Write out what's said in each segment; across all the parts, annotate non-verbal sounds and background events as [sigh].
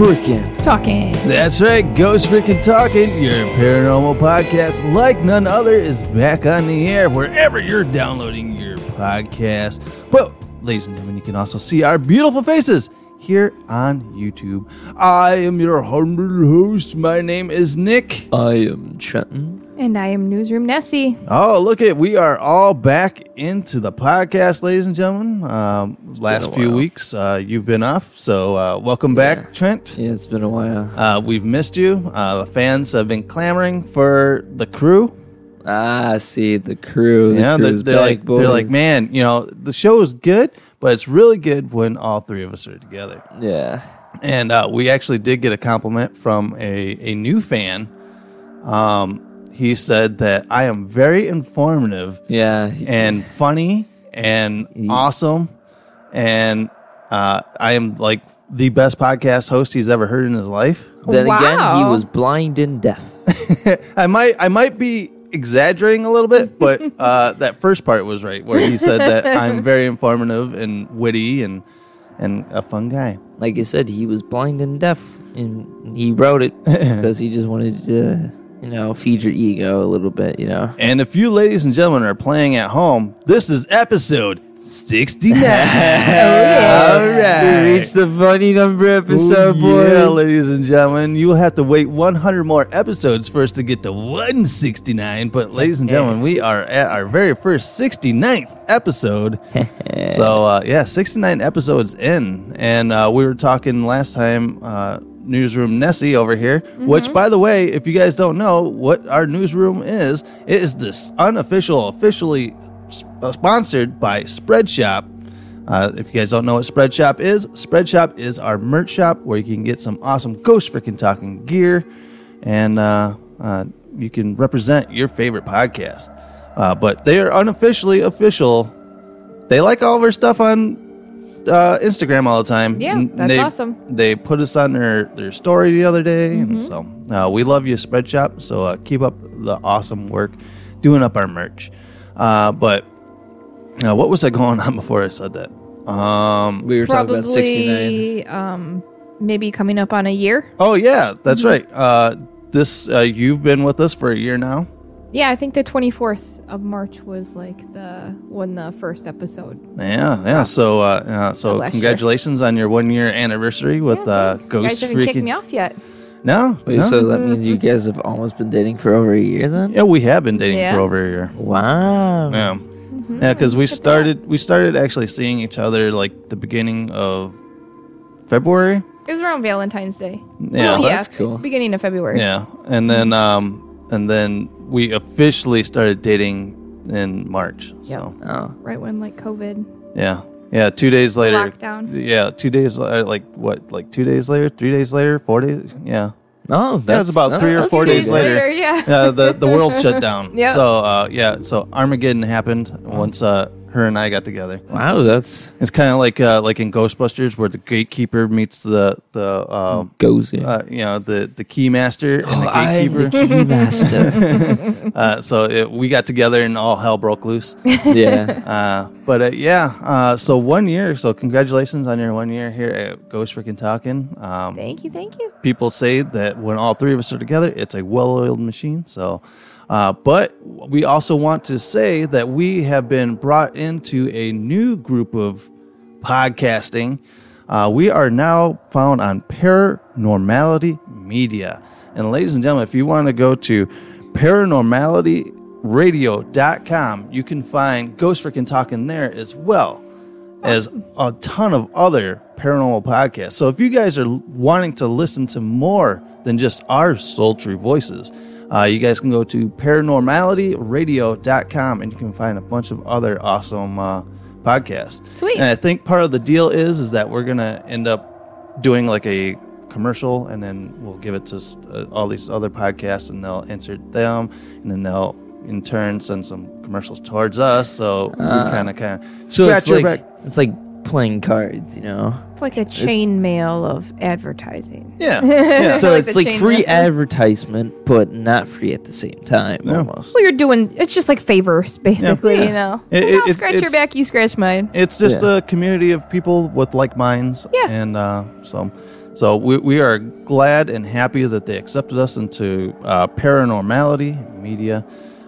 Freaking. Talking. That's right, Ghost Freaking Talking, your paranormal podcast like none other is back on the air wherever you're downloading your podcast. But, ladies and gentlemen, you can also see our beautiful faces here on YouTube. I am your humble host. My name is Nick. I am Trenton. And I am Newsroom Nessie. Oh, look at we are all back into the podcast, ladies and gentlemen. Um, last few while. weeks, uh, you've been off, so uh, welcome back, Trent. Yeah, it's been a while. Uh, we've missed you. Uh, the fans have been clamoring for the crew. Ah, see the crew. The yeah, they're, they're back, like they're like, man, you know, the show is good, but it's really good when all three of us are together. Yeah. And uh, we actually did get a compliment from a, a new fan. Um, he said that I am very informative Yeah. and funny and awesome, and uh, I am like the best podcast host he's ever heard in his life. Then again, he was blind and deaf. [laughs] I might I might be exaggerating a little bit, but uh, that first part was right where he said that [laughs] I'm very informative and witty and and a fun guy. Like I said, he was blind and deaf, and he wrote it because he just wanted to, you know, feed your ego a little bit. You know. And if you ladies and gentlemen are playing at home, this is episode 69. [laughs] All right. We reached the funny number episode, Ooh, boys. Yeah, ladies and gentlemen, you will have to wait 100 more episodes for us to get to 169. But, ladies and [laughs] gentlemen, we are at our very first 69th episode. [laughs] so, uh, yeah, 69 episodes in. And uh, we were talking last time, uh, Newsroom Nessie over here, which, by the way, if you guys don't know what our newsroom is, it is this unofficial, officially s- uh, sponsored by Spreadshop. Uh, if you guys don't know what Spreadshop is, Spreadshop is our merch shop where you can get some awesome ghost freaking talking gear, and uh, uh, you can represent your favorite podcast. Uh, but they are unofficially official. They like all of our stuff on uh, Instagram all the time. Yeah, And that's they, awesome. They put us on their, their story the other day, Mm-hmm. and so uh, we love you, Spreadshop. So uh, keep up the awesome work doing up our merch. Uh, but uh, what was I going on [laughs] before I said that? Um, We were talking about sixty nine. Um, maybe coming up on a year. oh yeah, that's Mm-hmm. right. Uh, this uh, you've been with us for a year now. Yeah, I think the 24th of March was like the when the first episode. Yeah, yeah. So, uh, uh, so last year. congratulations on your one year anniversary with Yeah, uh, thanks. Ghost you guys haven't kicked me off yet. No, Wait, no. so that means you guys have almost been dating for over a year then? yeah, we have been dating Yeah. for over a year. Wow. Yeah, yeah, because we started we started actually seeing each other like the beginning of February. It was around Valentine's Day. Yeah, Well, that's cool. Beginning of February. Yeah, and then um, and then we officially started dating in March. So Oh. Right when like COVID. yeah, yeah. Two days later, Lockdown. Yeah, two days uh, like what? Like two days later, three days later, four days. Yeah, Oh, that's yeah. It's about three or four Two days later. yeah. uh, the the world [laughs] shut down. Yeah. So uh, yeah, so Armageddon happened once uh, Her and I got together. Wow, that's It's kind of like uh, like in Ghostbusters, where the gatekeeper meets the the uh, goes in. uh, you know the the key master and Oh, the I am gatekeeper. the key master. [laughs] uh, so it, we got together and all hell broke loose. yeah. Uh, but uh, yeah, uh, so one year. So congratulations on your one year here at Ghost Freaking Talking. Um, Thank you, thank you. people say that when all three of us are together, it's a well-oiled machine. So, uh, but we also want to say that we have been brought into a new group of podcasting. Uh, we are now found on Paranormality Media, and ladies and gentlemen, if you want to go to paranormalityradio.com, you can find Ghost Freaking Talking there as well as a ton of other paranormal podcasts. So if you guys are wanting to listen to more than just our sultry voices, uh, you guys can go to paranormalityradio.com and you can find a bunch of other awesome uh, podcasts. Sweet. And I think part of the deal is is that we're gonna end up doing like a commercial and then we'll give it to uh, all these other podcasts and they'll insert them and then they'll in turn send some commercials towards us so we kind of kind of So it's like it's like playing cards, you know. It's like a chain mail of advertising. Yeah. [laughs] yeah. So Like it's like free mail. advertisement, but not free at the same time. Yeah. Almost. Well, you're doing it's just like favors, basically. Yeah. You know, It- it- I'll it's- scratch your back, you scratch mine. It's just Yeah. a community of people with like minds. Yeah. And uh, so, so we, we are glad and happy that they accepted us into uh, Paranormality Media.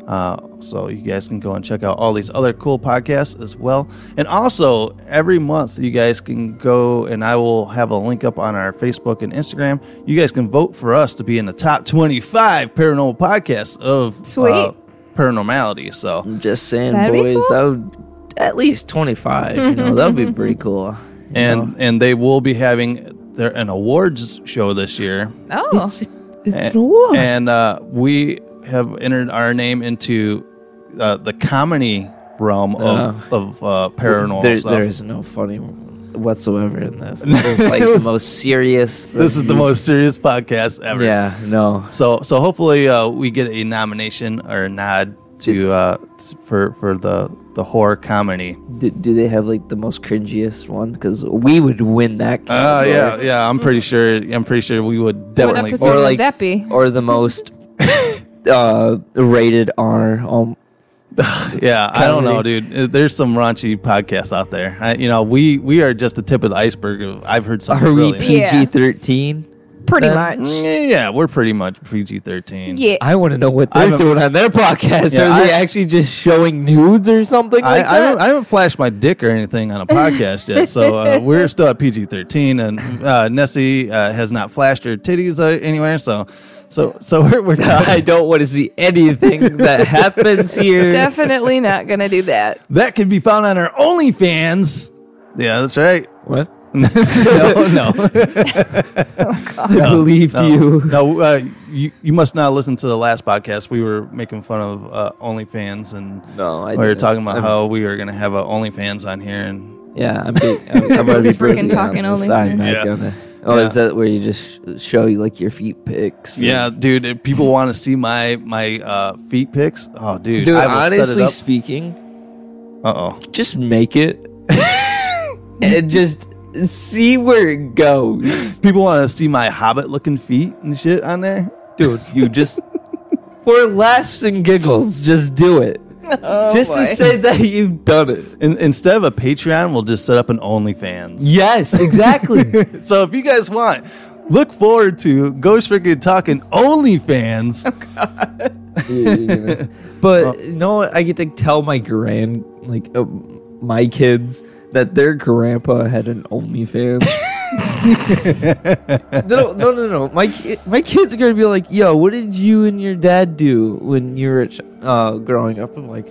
Uh, so you guys can go and check out all these other cool podcasts as well. And also, every month you guys can go and I will have a link up on our Facebook and Instagram. You guys can vote for us to be in the top 25 paranormal podcasts of Sweet. uh, paranormality. So I'm just saying, That'd boys, cool. that would at least twenty five. You know, that would be [laughs] pretty cool. and know? and they will be having their an awards show this year. Oh, it's it's and, an award. and uh, we have entered our name into uh, the comedy realm of, of uh, paranormal There, stuff. there is no funny whatsoever in this. This is like the [laughs] most serious. this is the most serious podcast ever. Yeah, no. So so hopefully uh, we get a nomination or a nod to uh, for for the the horror comedy. Do, do they have like the most cringiest one? Because we would win that. Uh, yeah, yeah. I'm pretty sure. I'm pretty sure we would what definitely. episode Or would like- that be? Or the most [laughs] uh, rated R. Um, [laughs] Yeah, I don't know, dude. Uh, There's some raunchy podcasts out there. I, you know, we we are just the tip of the iceberg. Of, I've heard some. are we really PG thirteen? Pretty then- much. Mm, Yeah, we're pretty much PG-13. Yeah. I want to know what they're doing on their podcast. Yeah, Are they actually just showing nudes or something I, like I, that? haven't, I haven't flashed my dick or anything on a podcast yet, so uh, [laughs] we're still at PG-13, and uh, Nessie uh, has not flashed her titties uh, anywhere. So, so, so we're, we're [laughs] I don't want to see anything that [laughs] happens here. Definitely not gonna do that. that can be found on our OnlyFans. Yeah, that's right. What? [laughs] no, no. I believed no, you. No, uh, you you must not listen to the last podcast. We were making fun of uh, OnlyFans, and No, I we were talking about I'm- how we were going to have a OnlyFans on here, and Yeah, I'm, big, I'm, I'm already freaking talking on. OnlyFans. Yeah. Oh, Yeah. is that where you just show you like your feet pics? yeah, dude, if people want to see my my uh, feet pics. Oh, dude, Dude, honestly set it up. speaking, Uh oh, just make it [laughs] and just see where it goes. people want to see my hobbit looking feet and shit on there. Dude, you just for laughs and giggles, just do it. Just to say that you've done it. In, instead of a Patreon, we'll just set up an OnlyFans. Yes, exactly. [laughs] So if you guys want, look forward to Ghost Freaking Talking OnlyFans. but you know what? I get to tell my grand, like uh, my kids, that their grandpa had an OnlyFans. [laughs] no, no, no, no. My my kids are gonna be like, "Yo, what did you and your dad do when you were uh, growing up?" I'm like,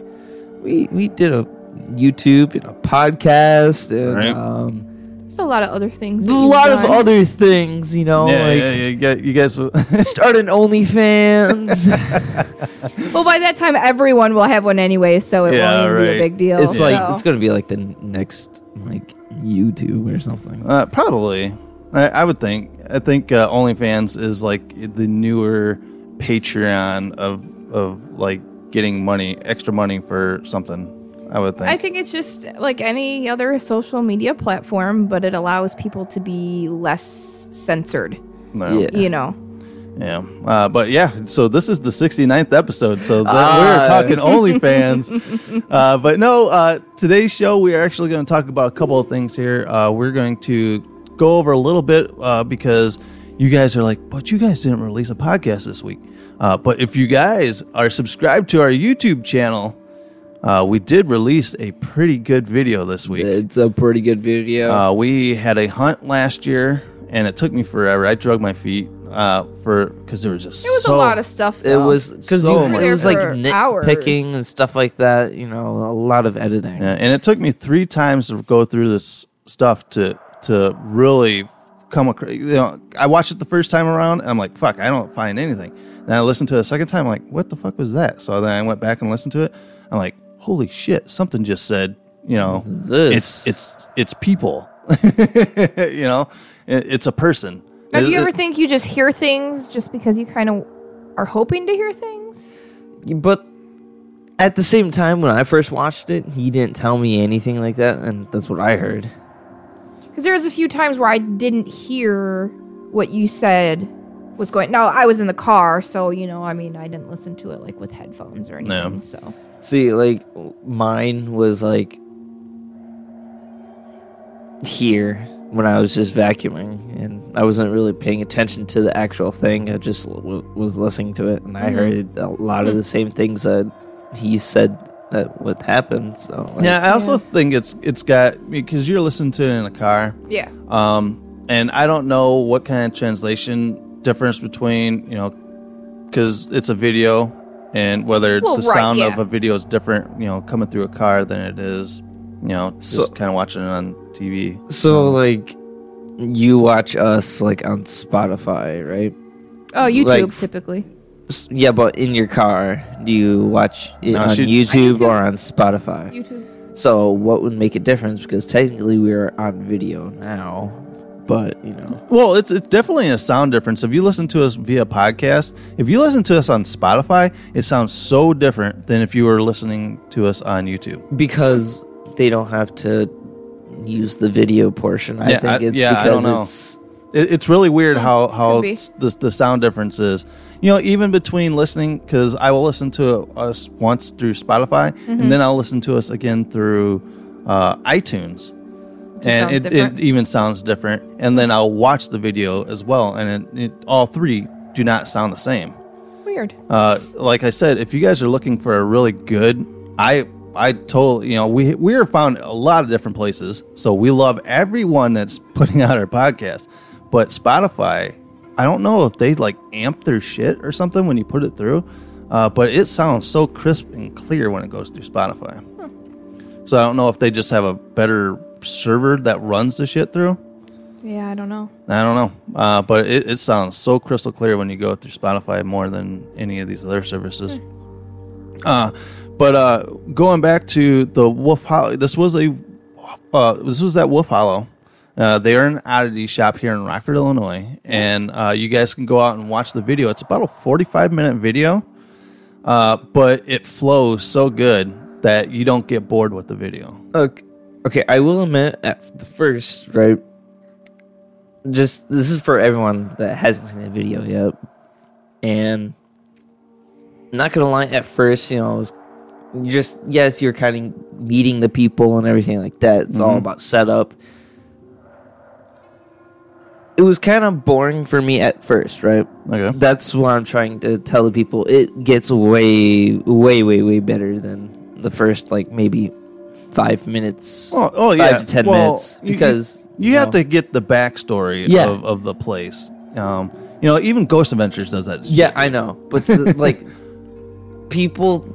"We we did a YouTube and a podcast and Right. um, There's a lot of other things. a that you've lot of other things, you know, yeah, like yeah, yeah, you guys- you guys. will- [laughs] start an OnlyFans." [laughs] Well, by that time, everyone will have one anyway, so it Yeah, won't even be a big deal. It's like it's gonna be like the next like YouTube or something. Uh, probably. I, I would think. I think uh, OnlyFans is like the newer Patreon of of like getting money, extra money for something. I would think. I think it's just like any other social media platform, but it allows people to be less censored. No. Yeah. You know. Yeah. Uh, but yeah, so this is the 69th episode. So Ah. we're talking [laughs] OnlyFans. uh, but no, uh, today's show, we are actually going to talk about a couple of things here. Uh, we're going to go over a little bit uh, because you guys are like, but you guys didn't release a podcast this week. Uh, but if you guys are subscribed to our YouTube channel, uh, we did release a pretty good video this week. It's a pretty good video. Uh, we had a hunt last year, and it took me forever. I drug my feet uh, for because there was just It was so, a lot of stuff. it was because so it was like For hours. nitpicking and stuff like that. You know, a lot of editing. Yeah, and it took me three times to go through this stuff to to really come across. You know, I watched it the first time around, and I'm like, "Fuck, I don't find anything." Then I listened to it a second time, I'm like, "What the fuck was that?" So then I went back and listened to it. I'm like, "Holy shit! Something just said." You know, This. it's it's it's people. [laughs] you know, it, it's a person. Now, do you ever think you just hear things just because you kind of are hoping to hear things? But at the same time, when I first watched it, he didn't tell me anything like that, and that's what I heard. Because there was a few times where I didn't hear what you said was going. No, I was in the car, so you know, I mean, I didn't listen to it like with headphones or anything. Yeah. So See, like mine was like here when I was just vacuuming, and I wasn't really paying attention to the actual thing. I just w- was listening to it, and I Mhm. heard a lot of the same things that he said that would happen. So like, Yeah, I also think it's it's got because you're listening to it in a car. yeah, Um, and I don't know what kind of translation difference between you know because it's a video and whether Well, the right, sound yeah. of a video is different, you know, coming through a car than it is, you know, just So- kind of watching it on TV. So um, like, you watch us like on Spotify, right? oh, YouTube Like, typically. Yeah, but in your car, do you watch it No, on she- YouTube YouTube. or on Spotify? YouTube. So what would make a difference? Because technically we're on video now, but you know, Well, it's it's definitely a sound difference. If you listen to us via podcast, if you listen to us on Spotify, it sounds so different than if you were listening to us on YouTube. because they don't have to use the video portion. I Yeah, think I- it's yeah, I because don't know. it's It, it's really weird how how could be. s- the the sound difference is. You know, even between listening, because I will listen to us once through Spotify, Mm-hmm. and then I'll listen to us again through uh, iTunes, Just and it, it even sounds different. And then I'll watch the video as well, and it, it, all three do not sound the same. Weird. Uh, like I said, if you guys are looking for a really good, I I told you know we we are found a lot of different places, so we love everyone that's [laughs] putting out our podcast. But Spotify, I don't know if they like amp their shit or something when you put it through, uh, but it sounds so crisp and clear when it goes through Spotify. So I don't know if they just have a better server that runs the shit through. Yeah, I don't know. I don't know, uh, but it, it sounds so crystal clear when you go through Spotify more than any of these other services. Uh, but uh, going back to the Wolf Hollow, this was a uh, this was at Wolf Hollow. Uh, they are an oddity shop here in Rockford, Illinois, and uh, you guys can go out and watch the video. It's about a forty-five minute video, uh, but it flows so good that you don't get bored with the video. okay. Okay, I will admit at the first, right? Just this is for everyone that hasn't seen the video yet, and not gonna lie, at first, you know, it was just yes, you're kind of meeting the people and everything like that. It's all Mhm. about setup. It was kind of boring for me at first, right? Okay. That's what I'm trying to tell the people. It gets way, way, way, way better than the first, like maybe five minutes. Oh, oh five yeah, to ten Well, minutes you- because you, have to get the backstory Yeah. of, of the place. Um, you know, even Ghost Adventures does that. shit. Yeah, I know, but the, [laughs] like people,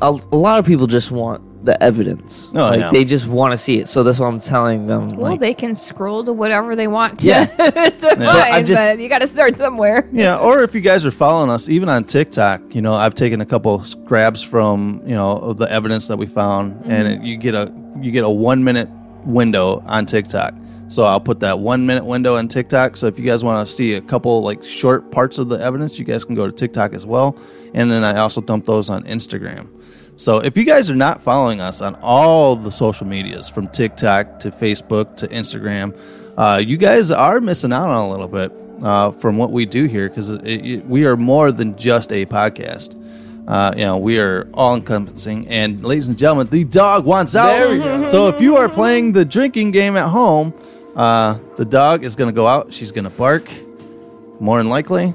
a, a lot of people just want the evidence. Oh, like yeah. they just want to see it. So that's what I'm telling them. Well, like, they can scroll to whatever they want to, Yeah. to find, I'm just- but you got to start somewhere. Yeah, or if you guys are following us, even on TikTok, you know, I've taken a couple grabs from you know of the evidence that we found, and it, you get a you get a one minute window on TikTok. So I'll put that one minute window on TikTok. So if you guys want to see a couple like short parts of the evidence, you guys can go to TikTok as well. And then I also dump those on Instagram. So if you guys are not following us on all the social medias, from TikTok to Facebook to Instagram, uh, you guys are missing out on a little bit uh, from what we do here because we are more than just a podcast. Uh, you know, we are all encompassing. And ladies and gentlemen, the dog wants out. There we go. [laughs] So if you are playing the drinking game at home, uh, the dog is going to go out. She's going to bark, more than likely.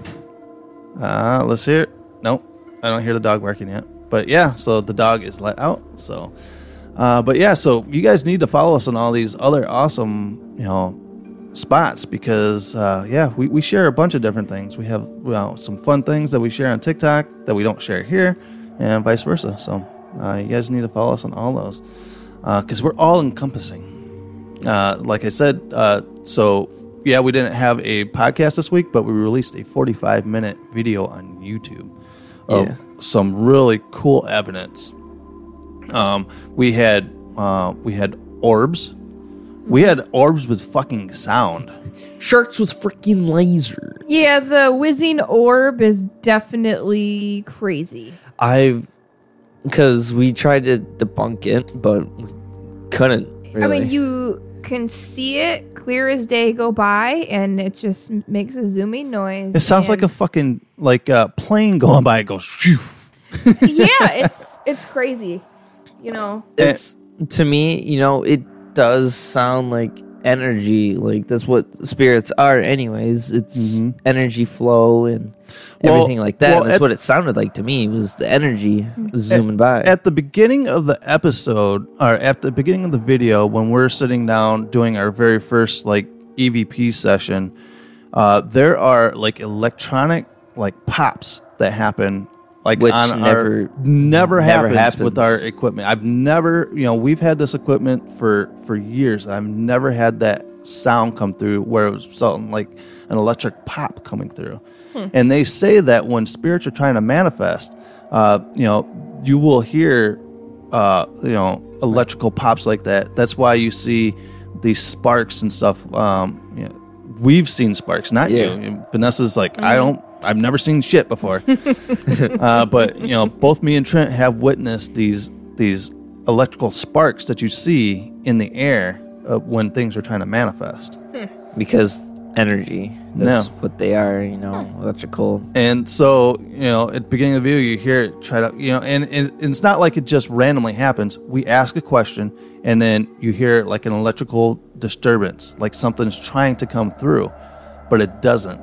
Uh, let's hear it. Nope, I don't hear the dog barking yet. But yeah, so the dog is let out. So, uh, but yeah, so you guys need to follow us on all these other awesome, you know, spots because uh, yeah, we, we share a bunch of different things. We have well some fun things that we share on TikTok that we don't share here, and vice versa. So uh, you guys need to follow us on all those because we're all encompassing. Uh, like I said, uh, so yeah, we didn't have a podcast this week, but we released a 45 minute video on YouTube of Yeah. some really cool evidence. Um, we had uh, we had orbs. We had orbs with fucking sound. Sharks with freaking lasers. Yeah, the whizzing orb is definitely crazy. I, because we tried to debunk it, but we couldn't. Really. I mean, you can see it clear as day go by, and it just makes a zooming noise. It sounds like a fucking like a plane going by. It goes. Phew. [laughs] yeah, it's it's crazy. You know, it's to me, you know, it does sound like energy. Like that's what spirits are, anyways. It's energy flow and Mm-hmm. Well- everything like that. well, that's at- what it sounded like to me. Was the energy zooming by? At the beginning of the episode, or at the beginning of the video, when we're sitting down doing our very first like EVP session, uh, there are like electronic like pops that happen. Like Which on never- our, never, never happens, with our equipment. I've never, you know, we've had this equipment for for years. I've never had that sound come through where it was something like an electric pop coming through. And they say that when spirits are trying to manifest, uh, you know, you will hear, uh, you know, electrical pops like that. That's why you see these sparks and stuff. Um, you know, we've seen sparks, not Yeah. you. Vanessa's like, I don't, I've never seen shit before. [laughs] uh, but you know, both me and Trent have witnessed these these electrical sparks that you see in the air uh, when things are trying to manifest. [laughs] because energy. That's No. what they are. You know, electrical. And so, you know, at the beginning of the video, you hear it try to, you know, and, and it's not like it just randomly happens. We ask a question, and then you hear like an electrical disturbance, like something's trying to come through, but it doesn't.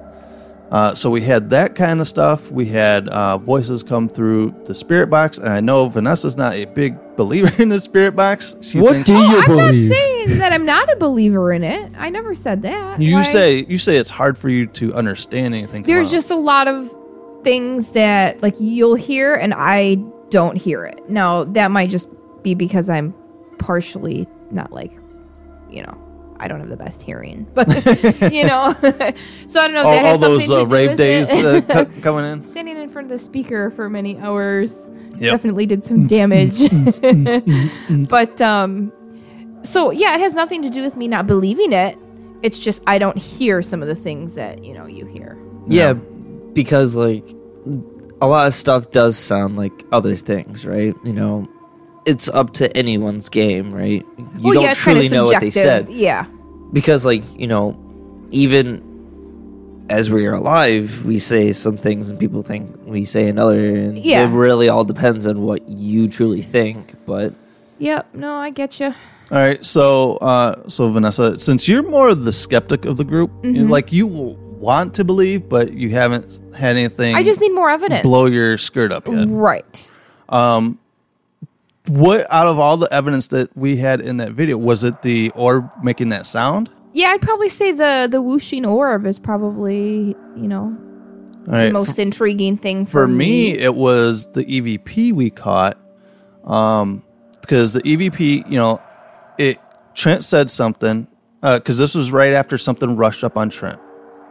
Uh, so we had that kind of stuff. We had uh, voices come through the spirit box, and I know Vanessa's not a big believer [laughs] in the spirit box. She What thinks- do you I'm not saying that I'm not a believer in it. I never said that. You Why- say you say it's hard for you to understand anything. there's out. just a lot of things that like you'll hear and I don't hear it. Now that might just be because I'm partially not like, you know, I don't have the best hearing, but [laughs] you know, [laughs] so I don't know if all, that all has something those uh, to do rave with days it. uh, [laughs] co- coming in. Standing in front of the speaker for many hours Yep. definitely did some damage. but um, so yeah, it has nothing to do with me not believing it. It's just I don't hear some of the things that you know you hear. Yeah, because like a lot of stuff does sound like other things, right? You know, it's up to anyone's game, right? You well, don't yeah, truly know what they said Yeah. because, like, you know, even as we are alive, we say some things and people think we say another, and Yeah. it really all depends on what you truly think. But Yep. No, I get you. All right, so uh, so Vanessa, since you're more the skeptic of the group, you know, like you will want to believe, but you haven't had anything. I just need more evidence. blow your skirt up yet. Right. Um, what out of all the evidence that we had in that video was it the orb making that sound? Yeah, I'd probably say the the whooshing orb is probably you know All right, the most intriguing thing for, for me, it was the EVP we caught. Um, because the EVP, you know, it Trent said something because this was right after something rushed up on Trent.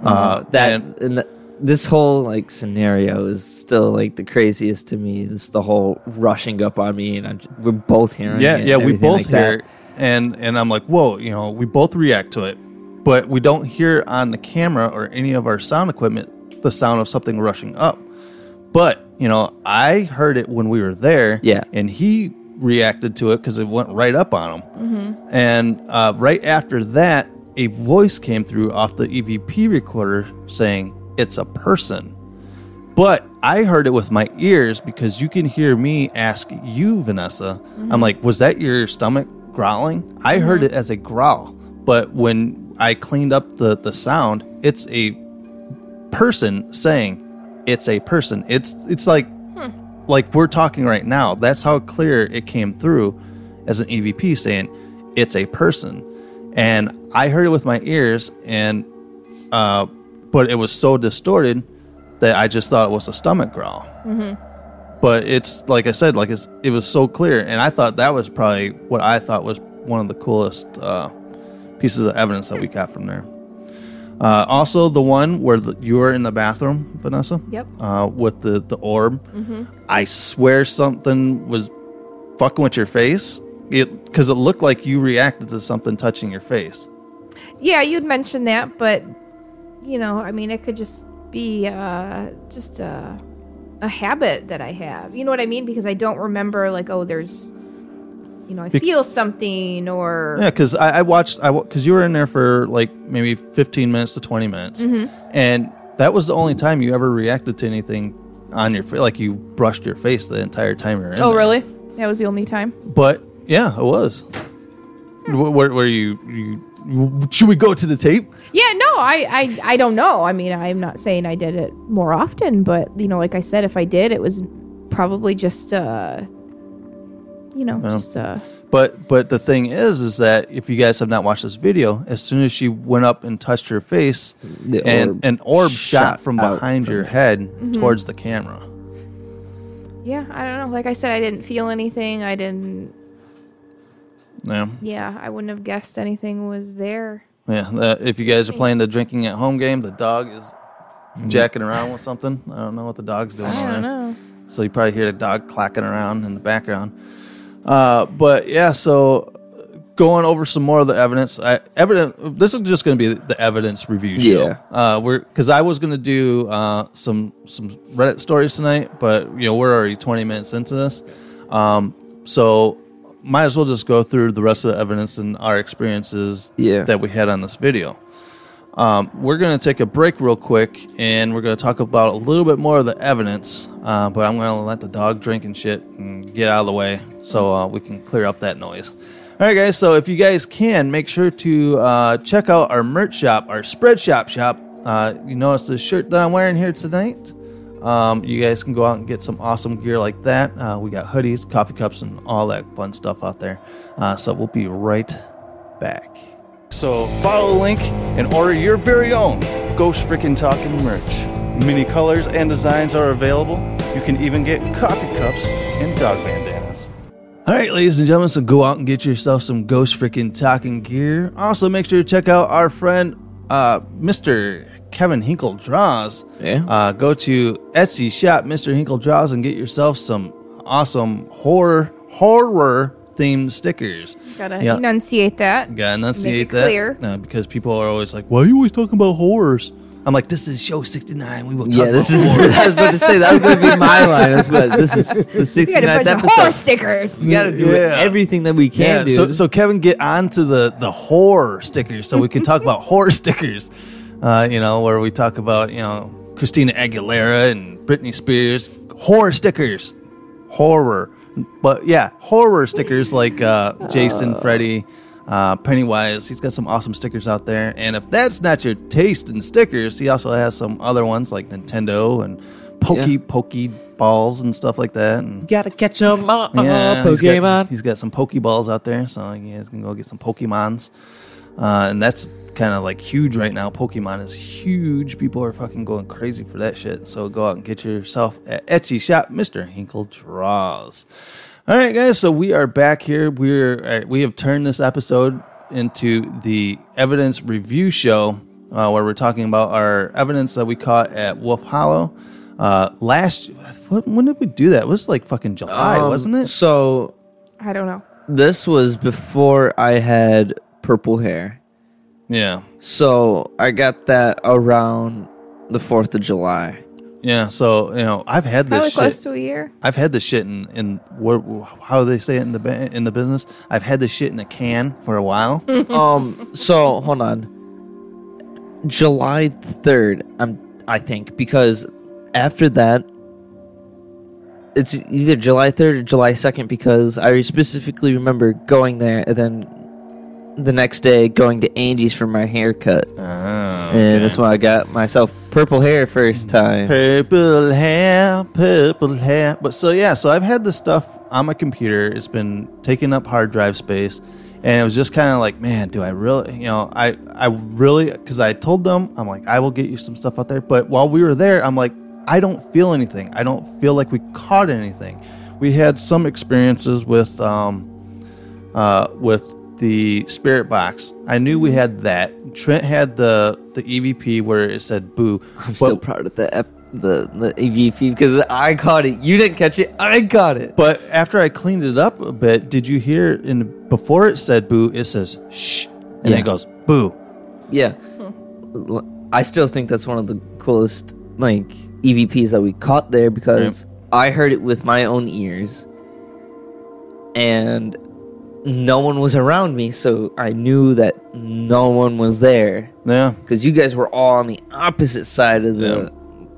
Uh, that and- and th- this whole like scenario is still like the craziest to me. This the whole rushing up on me, and I'm j- we're both hearing. yeah, it yeah, we both like hear, it, and and I'm like, whoa, you know, we both react to it, but we don't hear on the camera or any of our sound equipment the sound of something rushing up. But you know, I heard it when we were there. Yeah. And he reacted to it because it went right up on him. Mm-hmm. And uh, right after that, a voice came through off the EVP recorder saying, It's a person. But I heard it with my ears because you can hear me ask you, Vanessa. I'm mm-hmm. like, Was that your stomach growling? I mm-hmm. heard it as a growl. But when I cleaned up the, the sound, it's a person saying, It's a person. It's it's like hmm. like we're talking right now. That's how clear it came through as an EVP saying it's a person. And I heard it with my ears and uh but it was so distorted that I just thought it was a stomach growl. Mm-hmm. But it's like I said, like it's, it was so clear, and I thought that was probably what I thought was one of the coolest uh, pieces of evidence that we got from there. Uh, also, the one where the, you were in the bathroom, Vanessa. Yep. Uh, with the the orb, Mhm. I swear something was fucking with your face. It because it looked like you reacted to something touching your face. Yeah, you'd mentioned that, but you know, I mean, it could just be uh, just a, a habit that I have. You know what I mean? Because I don't remember like, oh, there's, you know, I Bec- feel something or Yeah, because I, I watched I because you were in there for like maybe fifteen minutes to twenty minutes, Mhm. and that was the only time you ever reacted to anything on your face. Like you brushed your face the entire time you were in. Oh, there. really? That was the only time. But yeah, it was. Wh- Where, where you, you should we go to the tape? Yeah, no, I, I, I don't know. I mean, I'm not saying I did it more often, but you know, like I said, if I did, it was probably just, uh, you know, Well, just uh, But but the thing is, is that if you guys have not watched this video, as soon as she went up and touched her face, The and orb an orb shot shot from behind from your it. head Mhm. towards the camera. yeah, I don't know. Like I said, I didn't feel anything. I didn't. Yeah. Yeah, I wouldn't have guessed anything was there. Yeah, uh, if you guys are playing the drinking at home game, the dog is Mm-hmm. jacking around with something. I don't know what the dog's doing. I don't know. So you probably hear the dog clacking around in the background. Uh, but yeah, so going over some more of the evidence. I, evidence. This is just going to be the evidence review show. Yeah. Uh, we're because I was going to do uh, some some Reddit stories tonight, but you know we're already twenty minutes into this, um, so might as well just go through the rest of the evidence and our experiences Yeah. that we had on this video. Um, we're going to take a break real quick and we're going to talk about a little bit more of the evidence, uh, but I'm going to let the dog drink and shit and get out of the way so uh, we can clear up that noise. All right, guys, so if you guys can, make sure to uh, check out our merch shop, our spread shop shop. Uh, you notice the shirt that I'm wearing here tonight? Um, you guys can go out and get some awesome gear like that. Uh, we got hoodies, coffee cups, and all that fun stuff out there. Uh, so we'll be right back. So follow the link and order your very own Ghost Freaking Talking merch. Many colors and designs are available. You can even get coffee cups and dog bandanas. All right, ladies and gentlemen, so go out and get yourself some Ghost Freaking Talking gear. Also, make sure to check out our friend, uh, Mr. Kevin Hinkle Draws. Yeah. Uh, go to Etsy shop, Mr. Hinkle Draws, and get yourself some awesome horror horror themed stickers. Gotta Yeah. enunciate that. Gotta enunciate Make it that. clear. Uh, because people are always like, why are you always talking about horrors? I'm like, this is show 69. We will talk Yeah, this about is. horrors. [laughs] I was about to say that was going to be my line. I was about, this is [laughs] the We got a 69th bunch of horror stickers. We got to do Yeah. everything that we yeah, can do. so, so Kevin, get onto the, the horror stickers so we can talk [laughs] about horror stickers. Uh, you know, where we talk about, you know, Christina Aguilera and Britney Spears. Horror stickers. Horror. But yeah, horror stickers like uh, Jason, Freddy, uh, Pennywise. He's got some awesome stickers out there. And if that's not your taste in stickers, he also has some other ones like Nintendo and Pokey Yeah. Pokey balls and stuff like that. And Gotta catch them all, yeah, he's got- Pokemon. he's got some Pokeballs out there, so you guys can go get some Pokemons. Uh, and that's kind of like huge right now. Pokemon is huge. People are fucking going crazy for that shit. So go out and get yourself at Etsy shop, Mr. Hinkle Draws. All right, guys. So we are back here. We're uh, we have turned this episode into the evidence review show, uh, where we're talking about our evidence that we caught at Wolf Hollow. Uh, last, what, when did we do that? It was like fucking July, Um, wasn't it? So I don't know. this was before I had purple hair. Yeah. So I got that around the 4th of July. Yeah, so you know, I've had this Probably shit. close to a year. I've had this shit in in what how do they say it in the ba- in the business? I've had this shit in a can for a while. [laughs] um. So hold on. July third. I'm. I think because after that, it's either July third or July second. Because I specifically remember going there and then the next day going to Angie's for my haircut, Oh, and that's when I got myself purple hair first time. Purple hair, purple hair. But so yeah, so I've had this stuff on my computer. It's been taking up hard drive space, and it was just kind of like, man, do I really? You know, I I really because I told them I'm like I will get you some stuff out there. But while we were there, I'm like I don't feel anything. I don't feel like we caught anything. We had some experiences with um uh with the spirit box. I knew we had that. Trent had the the EVP where it said boo. I'm still proud of the ep- the the EVP because I caught it. You didn't catch it. I caught it. But after I cleaned it up a bit, did you hear in before it said boo, it says shh, and Yeah. it goes boo. Yeah. I still think that's one of the coolest like EVPs that we caught there because I heard it with my own ears and no one was around me so I knew that no one was there. Yeah. Cuz you guys were all on the opposite side of the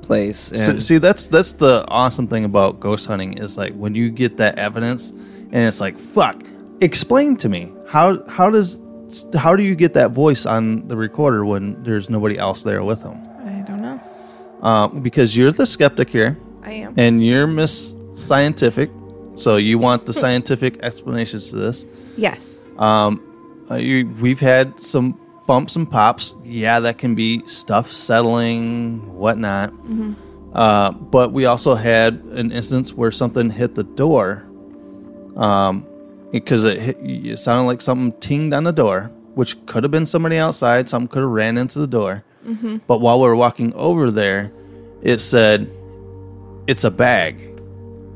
place. So, see, that's that's the awesome thing about ghost hunting is like when you get that evidence, and it's like fuck. Explain to me how how does how do you get that voice on the recorder when there's nobody else there with them? I don't know. Uh, because you're the skeptic here. I am. And you're Miss Scientific, so you want the scientific explanations to this. Yes. Um, uh, you, we've had some bumps and pops. Yeah, that can be stuff settling, whatnot. Mhm. Uh, but we also had an instance where something hit the door. Um, because it hit, it sounded like something tinged on the door, which could have been somebody outside. Something could have ran into the door. Mhm. But while we were walking over there, it said, "It's a bag."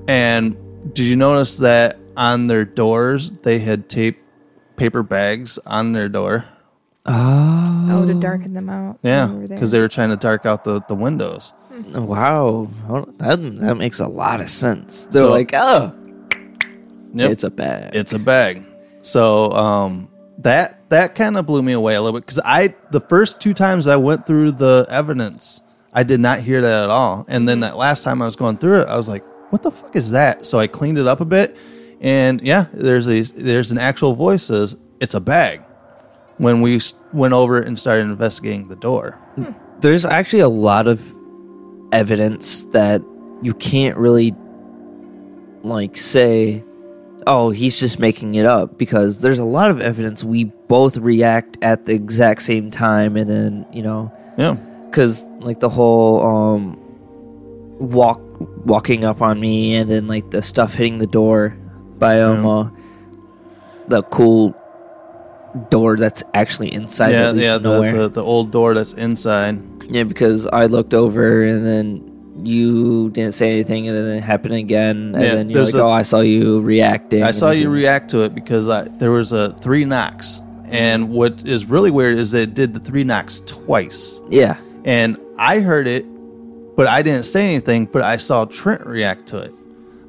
And did you notice that on their doors they had taped paper bags on their door? Oh, Oh, to darken them out. Yeah, we were there. because they were trying to dark out the, the windows. Wow, Hold- that that makes a lot of sense. They're So- like, oh, Yep. it's a bag. It's a bag. So um, that that kind of blew me away a little bit because I the first two times I went through the evidence, I did not hear that at all. And then that last time I was going through it, I was like, "What the fuck is that?" So I cleaned it up a bit, and yeah, there's a there's an actual voice says it's a bag. When we went over and started investigating the door, There's actually a lot of evidence that you can't really like say, oh, he's just making it up because there's a lot of evidence we both react at the exact same time, and then you know, yeah, because like the whole um walk walking up on me, and then like the stuff hitting the door by um uh, the cool door that's actually inside yeah, yeah, the, the the old door that's inside. Yeah, because I looked over and then you didn't say anything, and then it happened again, and Yeah, then you're like, a- "Oh, I saw you reacting." I saw you react to it because I, there was a three knocks, and what is really weird is that it did the three knocks twice. Yeah. and I heard it, but I didn't say anything. But I saw Trent react to it.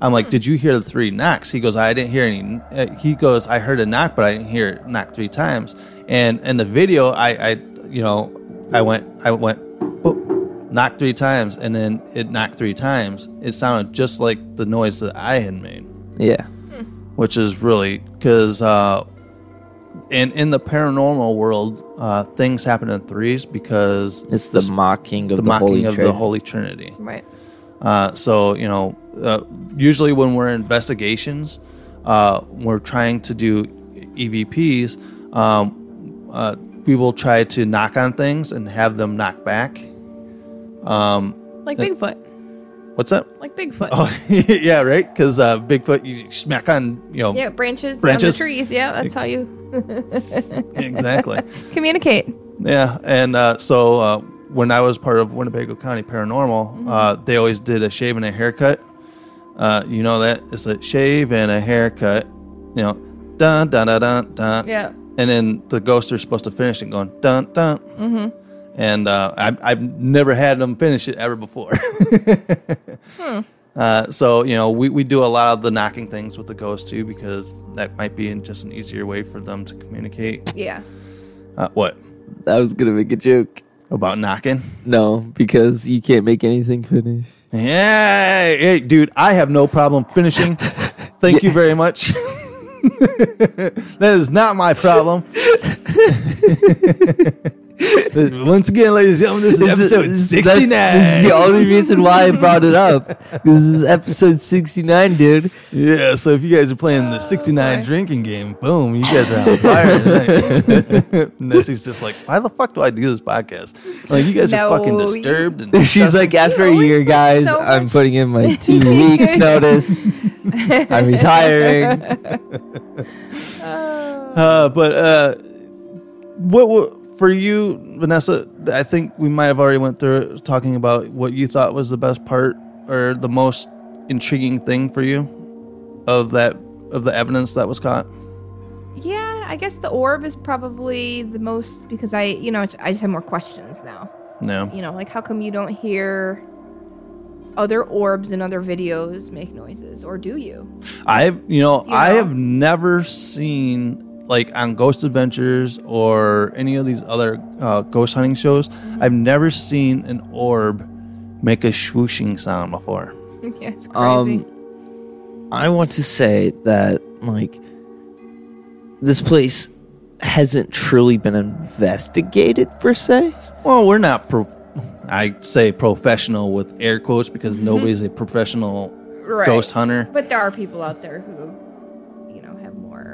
I'm like, "Did you hear the three knocks?" He goes, "I didn't hear any." uh, He goes, "I heard a knock, but I didn't hear it knock three times." And in the video, I, I, you know, I went, I went, boop, knock three times, and then it knocked three times. It sounded just like the noise that I had made Yeah. which is really because uh, in in the paranormal world, uh, things happen in threes because It's the mocking of the mocking Holy of the Trinity. Holy Trinity. Right. Uh, so you know, uh, usually when we're in investigations, uh, we're trying to do EVPs. Um, uh, we will try to knock on things and have them knock back. Um, Like Bigfoot. What's that? Like Bigfoot. Oh, [laughs] yeah, right. Because uh, Bigfoot, you smack on, you know, yeah, branches, branches. on the trees. Yeah, that's how you [laughs] Exactly. [laughs] communicate. Yeah, and uh, so uh, when I was part of Winnebago County Paranormal, uh, they always did a shave and a haircut. Uh, you know that it's a shave and a haircut. You know, dun dun dun dun dun. Yeah. And then the ghosts are supposed to finish it going dun dun. Mm-hmm. And uh, I've, I've never had them finish it ever before. [laughs] uh, so you know, we, we do a lot of the knocking things with the ghost too because that might be just an easier way for them to communicate. Yeah. Uh, what I was gonna make a joke. about knocking? No, because you can't make anything finish. Yeah, hey, dude, I have no problem finishing. Thank you [laughs] very much. [laughs] that is not my problem. [laughs] Once again, ladies and gentlemen, this is episode is- 69. This is the only reason why I brought it up. This is episode 69, dude. Yeah, so if you guys are playing the 69 boy. drinking game, boom, you guys are on fire tonight. [laughs] Nessie's just like, why the fuck do I do this podcast? Like, you guys are fucking disturbed. And [laughs] She's like, after a year, guys, so I'm putting in my two weeks notice. I'm retiring. Uh, but uh, what, what for you, Vanessa? I think we might have already went through it, talking about what you thought was the best part or the most intriguing thing for you of that of the evidence that was caught. Yeah, I guess the orb is probably the most because I, you know, I just have more questions now. No, You know, like how come you don't hear other orbs in other videos make noises, or do you? I've you know You I have never seen like on Ghost Adventures or any of these other uh, ghost hunting shows. Mm-hmm. I've never seen an orb make a swooshing sound before. [laughs] yeah, it's crazy. Um, I want to say that, like, this place hasn't truly been investigated, per se. Well, we're not pro. I say professional with air quotes because nobody's a professional Mm-hmm. right. ghost hunter. But there are people out there who, you know, have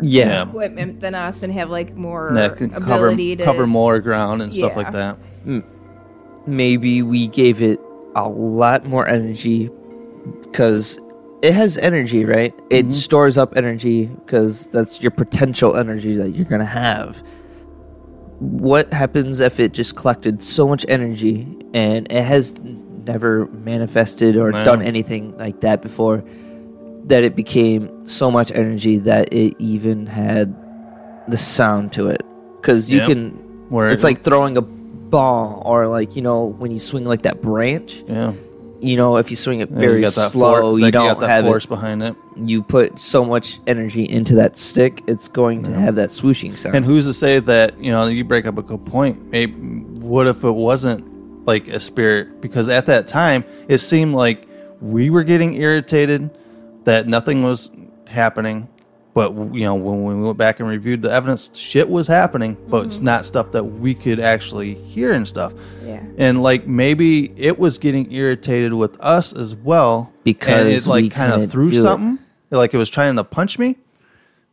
more Yeah. equipment than us and have like more That can cover ability to cover more ground and stuff Yeah. like that. Maybe we gave it a lot more energy because it has energy, right? It mm-hmm. stores up energy because that's your potential energy that you're going to have. What happens if it just collected so much energy and it has never manifested or Wow. done anything like that before? That it became so much energy that it even had the sound to it. Because you Yep. can Where it's like throwing a ball or like you know when you swing like that branch yeah, you know if you swing it very you slow you don't that have force it behind it. you put so much energy into that stick it's going to have that swooshing sound And who's to say that you know you break up a good point? Maybe what if it wasn't like a spirit? Because at that time, it seemed like we were getting irritated that nothing was happening. But you know, when we went back and reviewed the evidence, shit was happening, but it's not stuff that we could actually hear and stuff. Yeah. And like maybe it was getting irritated with us as well Because and it like kind of couldn't threw do it. something, like it was trying to punch me.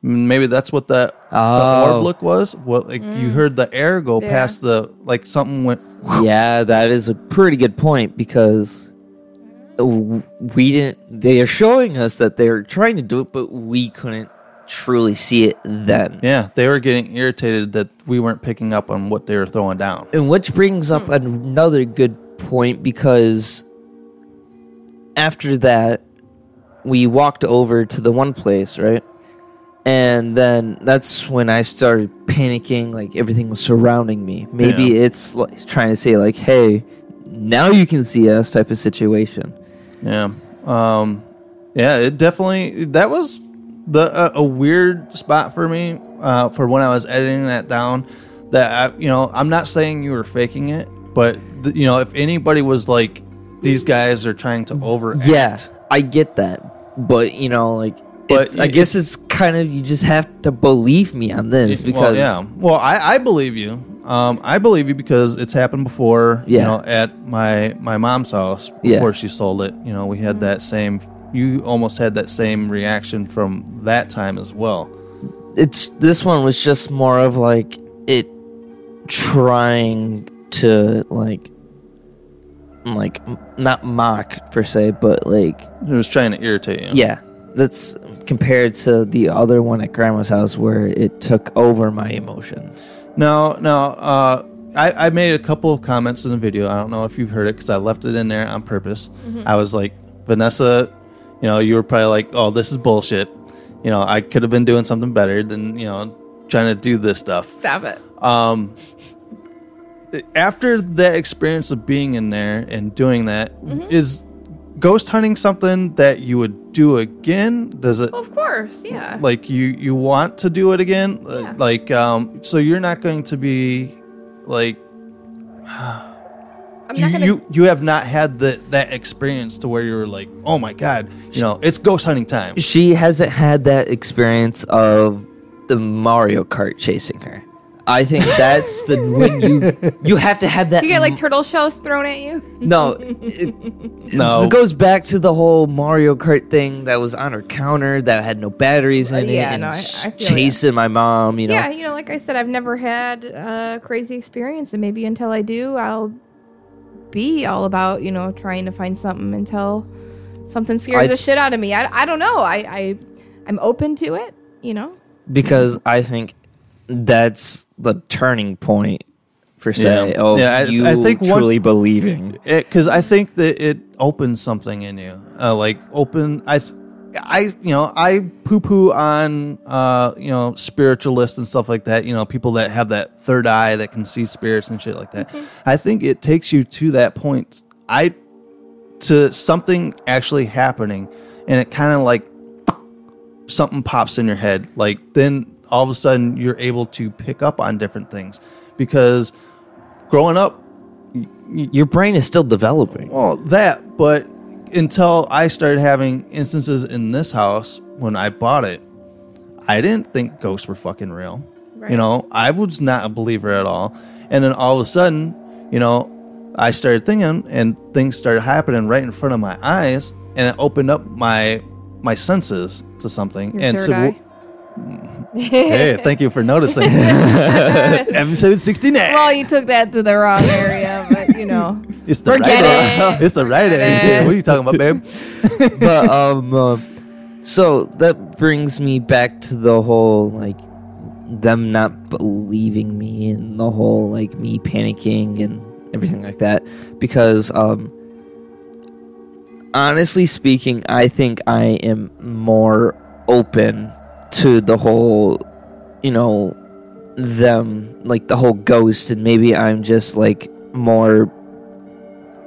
Mm, Maybe that's what that the Oh. orb look was. What like you heard the air go Yeah. past the like something went. yeah that is a pretty good point because w- we didn't they are showing us that they're trying to do it but we couldn't truly see it then Yeah, they were getting irritated that we weren't picking up on what they were throwing down. And which brings up hmm. another good point because after that, we walked over to the one place, right? And then that's when I started panicking, like everything was surrounding me. Maybe Yeah. it's like trying to say, like, hey, now you can see us type of situation. Yeah. Um yeah, it definitely that was the uh, a weird spot for me uh for when I was editing that down that I, you know, I'm not saying you were faking it, but th- you know, if anybody was like these guys are trying to overact. Yeah, I get that. But, you know, like, But it's, I guess it's kind of, you just have to believe me on this because Well, yeah. Well, I, I believe you. Um, I believe you because it's happened before. You Yeah. know, at my my mom's house Yeah. before she sold it. You know, we had that same. You almost had that same reaction from that time as well. it's this one was just more of like it trying to like like m- not mock per se but like It was trying to irritate you. yeah that's compared to the other one at grandma's house where it took over my emotions No, no. Uh, I, I made a couple of comments in the video. I don't know if you've heard it because I left it in there on purpose. I was like, Vanessa, you know, you were probably like, oh, this is bullshit. You know, I could have been doing something better than, you know, trying to do this stuff. Stop it. Um, after that experience of being in there and doing that, is Mm-hmm. Ghost hunting something that you would do again? Does it Of course, yeah. like you you want to do it again? Uh, Like um, so you're not going to be like I'm you, not gonna. you you have not had the that experience to where you're like, oh my god, you know, it's ghost hunting time. She hasn't had that experience of the Mario Kart chasing her. I think that's the when you [laughs] you have to have that. you get like turtle shells thrown at you. no, [laughs] it, No. It goes back to the whole Mario Kart thing that was on her counter that had no batteries in Uh, it and no, I- I s- feel ya. chasing my mom. You know, Yeah, you know, like I said, I've never had a crazy experience, and maybe until I do, I'll be all about you know trying to find something until something scares I- the shit out of me. I, I don't know. I, I I'm open to it. You know. because I think that's the turning point for say Yeah. of Yeah, I- you I think one- truly believing. because I think that it opens something in you. Uh, like open, I, I, you know, I poo poo on, uh, you know, spiritualists and stuff like that. You know, people that have that third eye that can see spirits and shit like that. I think it takes you to that point. I to something actually happening, and it kind of like something pops in your head. Like then all of a sudden you're able to pick up on different things because growing up Your brain is still developing. well, that, but until I started having instances in this house when I bought it, I didn't think ghosts were fucking real. You know, I was not a believer at all. And then all of a sudden, you know, I started thinking and things started happening right in front of my eyes and it opened up my my senses to something Your and third to eye. Hey, [laughs] thank you for noticing. [laughs] Episode 69. Well, you took that to the wrong area, but you know. [laughs] It's the Forget right it. It's the right area. What are you talking about, babe? but um, uh, so that brings me back to the whole like them not believing me and the whole like me panicking and everything like that because um honestly speaking i think i am more open to the whole you know them like the whole ghost and maybe i'm just like more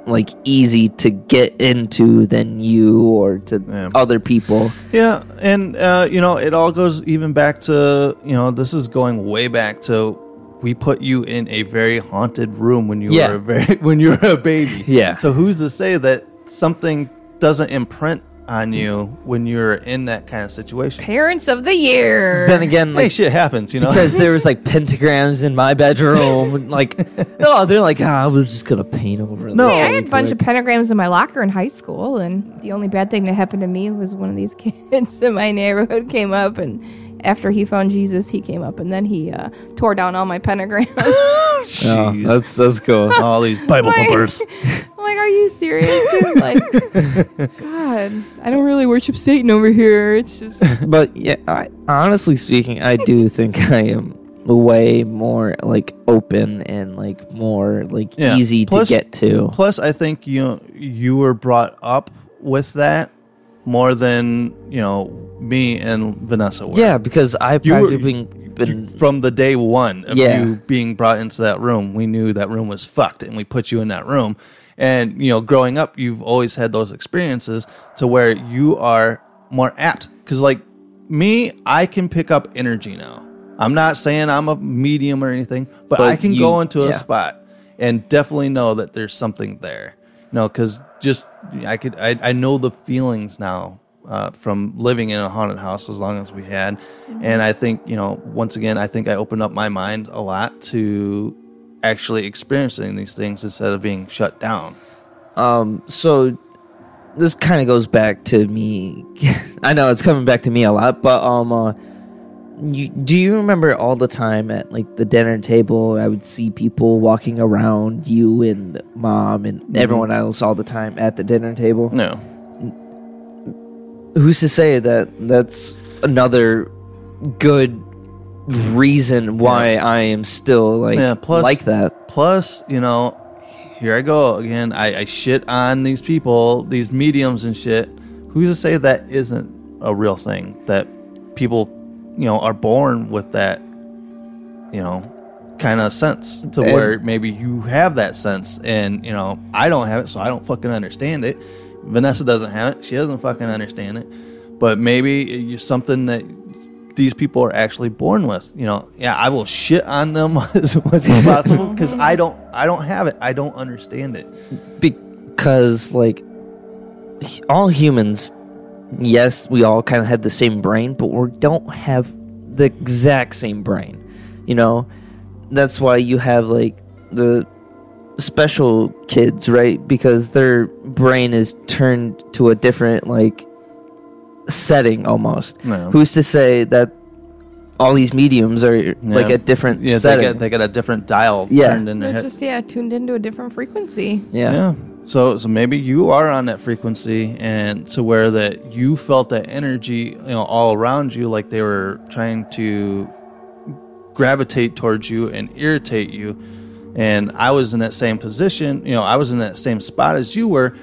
like easy to get into than you or to Yeah. other people Yeah, and uh, you know, it all goes even back to you know, this is going way back to we put you in a very haunted room when you Yeah. were a very [laughs] when you were a baby. Yeah. So who's to say that something doesn't imprint on you when you're in that kind of situation? Parents of the year. then again Hey, like shit happens, you know. because there was like pentagrams in my bedroom like [laughs] oh they're like ah, i was just gonna paint over No. this Hey, I had a bunch of pentagrams in my locker in high school, and the only bad thing that happened to me was one of these [laughs] kids in my neighborhood came up, and after he found Jesus, he came up, and then he uh, tore down all my pentagrams. [laughs] Oh, [laughs] Jeez. that's that's cool [laughs] all these Bible Like- thumpers. I'm like, are you serious, dude? Like, God, I don't really worship Satan over here. It's just but yeah I, honestly speaking i do think i am way more like open and like more like Yeah. easy Plus- to get to Plus, I think you you were brought up with that more than you know me and Vanessa were. yeah because i've You were- practically been from the day one of Yeah. you being brought into that room, we knew that room was fucked, and we put you in that room. And you know, growing up, you've always had those experiences to where you are more apt. Because like me, I can pick up energy now. I'm not saying I'm a medium or anything, but, But I can you- go into yeah. a spot and definitely know that there's something there. You know, because just I could I, I know the feelings now uh, from living in a haunted house as long as we had, and I think you know once again I think I opened up my mind a lot to actually experiencing these things instead of being shut down. Um, so this kind of goes back to me. [laughs] I know it's coming back to me a lot, but um, uh, you, do you remember all the time at like the dinner table? I would see people walking around you and mom and mm-hmm. everyone else all the time at the dinner table. No, Who's to say that that's another good reason why I am still like Yeah, plus- like that? plus you know here I go again. I, I shit on these people, these mediums and shit. Who's to say that isn't a real thing? That people, you know, are born with that, you know, kind of sense to And- where maybe you have that sense and you know I don't have it so I don't fucking understand it. Vanessa doesn't have it. She doesn't fucking understand it. But maybe it's something that these people are actually born with. You know, yeah, I will shit on them [laughs] as much as possible [laughs] because I don't I don't have it. I don't understand it. because like all humans yes we all kind of had the same brain but we don't have the exact same brain you know that's why you have like the special kids right because their brain is turned to a different like setting almost No. who's to say that all these mediums are like a different Yeah, they setting got they got a different dial Yeah. turned in their They're head. just yeah tuned into a different frequency. yeah. Yeah. So so maybe you are on that frequency and to where that you felt that energy, you know, all around you like they were trying to gravitate towards you and irritate you. And I was in that same position, you know, I was in that same spot as you were.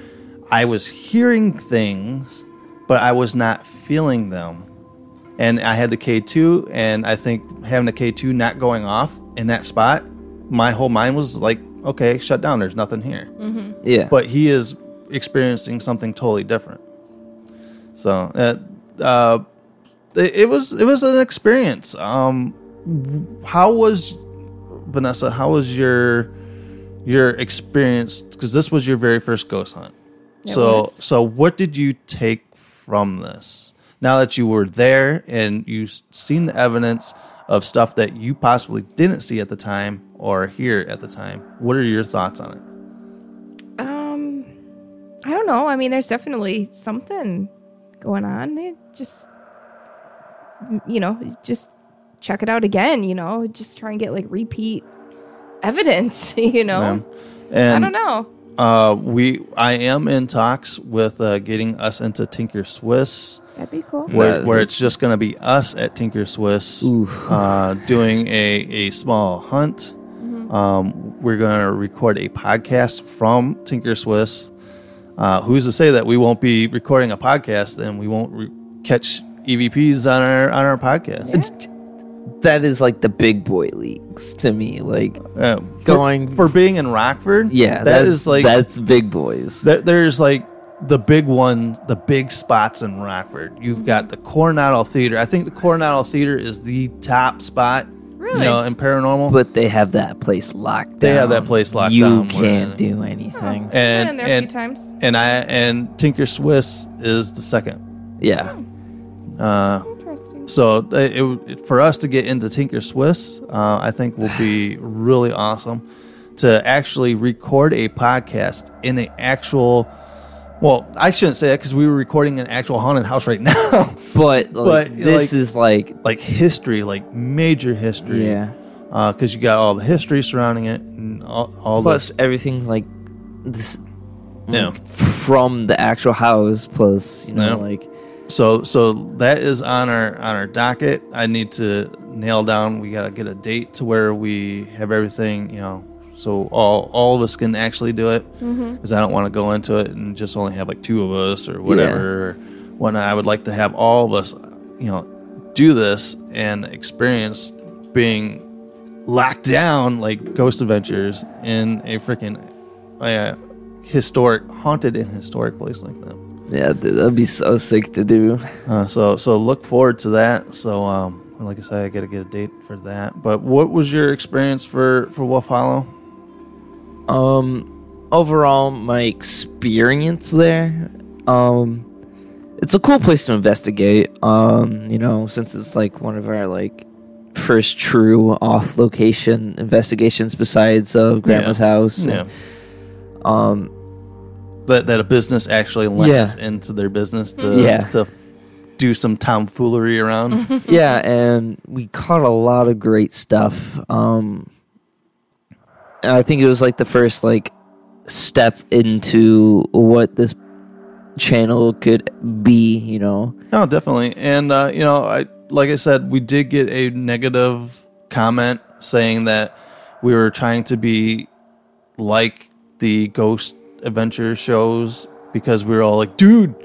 I was hearing things, but I was not feeling them. And I had the K2 and I think having the K2 not going off in that spot, my whole mind was like, okay, shut down. There's nothing here yeah but he is experiencing something totally different. So uh, uh, it, it was it was an experience. Um, how was Vanessa? How was your your experience? Because this was your very first ghost hunt. It so was. so what did you take from this? Now that you were there and you've seen the evidence of stuff that you possibly didn't see at the time or hear at the time, what are your thoughts on it? Um, I don't know. I mean, there's definitely something going on. It just, you know, just check it out again. You know, just try and get like repeat evidence. [laughs] You know, Um, I don't know. Uh, we I am in talks with uh, getting us into Tinker Swiss, That'd be cool. where, Yeah, where it's just going to be us at Tinker Swiss, uh, doing a, a small hunt. Um, we're going to record a podcast from Tinker Swiss. Uh, who's to say that we won't be recording a podcast and we won't re- catch EVPs on our on our podcast? that is like the big boy leagues to me like Uh, for, Going- for being in Rockford, yeah that's, like that's big boys There, there's like the big one, the big spots in Rockford. You've got the Coronado Theater. I think the Coronado Theater is the top spot. Really? You know, in paranormal. but they have that place locked down They have that place locked you down where- can't do anything I've been in and a few and, times. and I and Tinker Swiss is the second. yeah Uh, Interesting. so it, it, for us to get into Tinker Swiss, uh, I think will be really awesome to actually record a podcast in an actual. Well, I shouldn't say that because we were recording an actual haunted house right [laughs] now. but, like, But, this like- is like like history, like major history. yeah uh, Because you got all the history surrounding it and all, all plus the everything like this Yeah. like, from the actual house plus you know Yeah. like So so that is on our on our docket. I need to nail down. We gotta get a date to where we have everything. You know, so all all of us can actually do it. Because I don't want to go into it and just only have like two of us or whatever. When I would like to have all of us, you know, do this and experience being locked down like Ghost Adventures in a freaking uh, historic, haunted and historic place like that. yeah dude, that'd be so sick to do Uh, so so look forward to that. So um, like I said, I got to get a date for that. But what was your experience for for Wolf Hollow? Um, overall, my experience there, um, it's a cool place to investigate. Um, you know, since it's like one of our like first true off location investigations besides of Grandma's house. Yeah, and, um, that that a business actually lent Yeah. us into their business to Yeah. to do some tomfoolery around. [laughs] yeah, and we caught a lot of great stuff. Um, and I think it was like the first like step into what this channel could be. You know, No, definitely. And uh, you know, I like I said, we did get a negative comment saying that we were trying to be like the ghost adventure shows because we were all like, dude,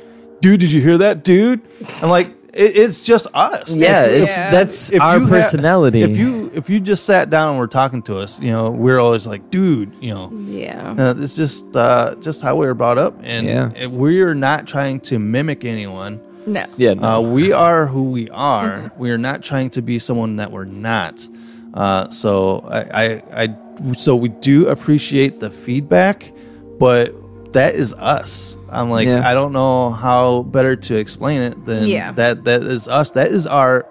dude, did you hear that, dude? I'm like, it, it's just us. Yeah, If- it's- that's if our you ha- personality. if you if you just sat down and were talking to us, you know, we're always like, dude, you know, Yeah. uh, it's just uh, just how we were brought up, and Yeah. we're not trying to mimic anyone. No. Yeah, no. Uh, we are who we are. [laughs] we are not trying to be someone that we're not. Uh, so I, I, I, so we do appreciate the feedback, but that is us. I'm like, Yeah. I don't know how better to explain it than Yeah. that. That is us. That is our,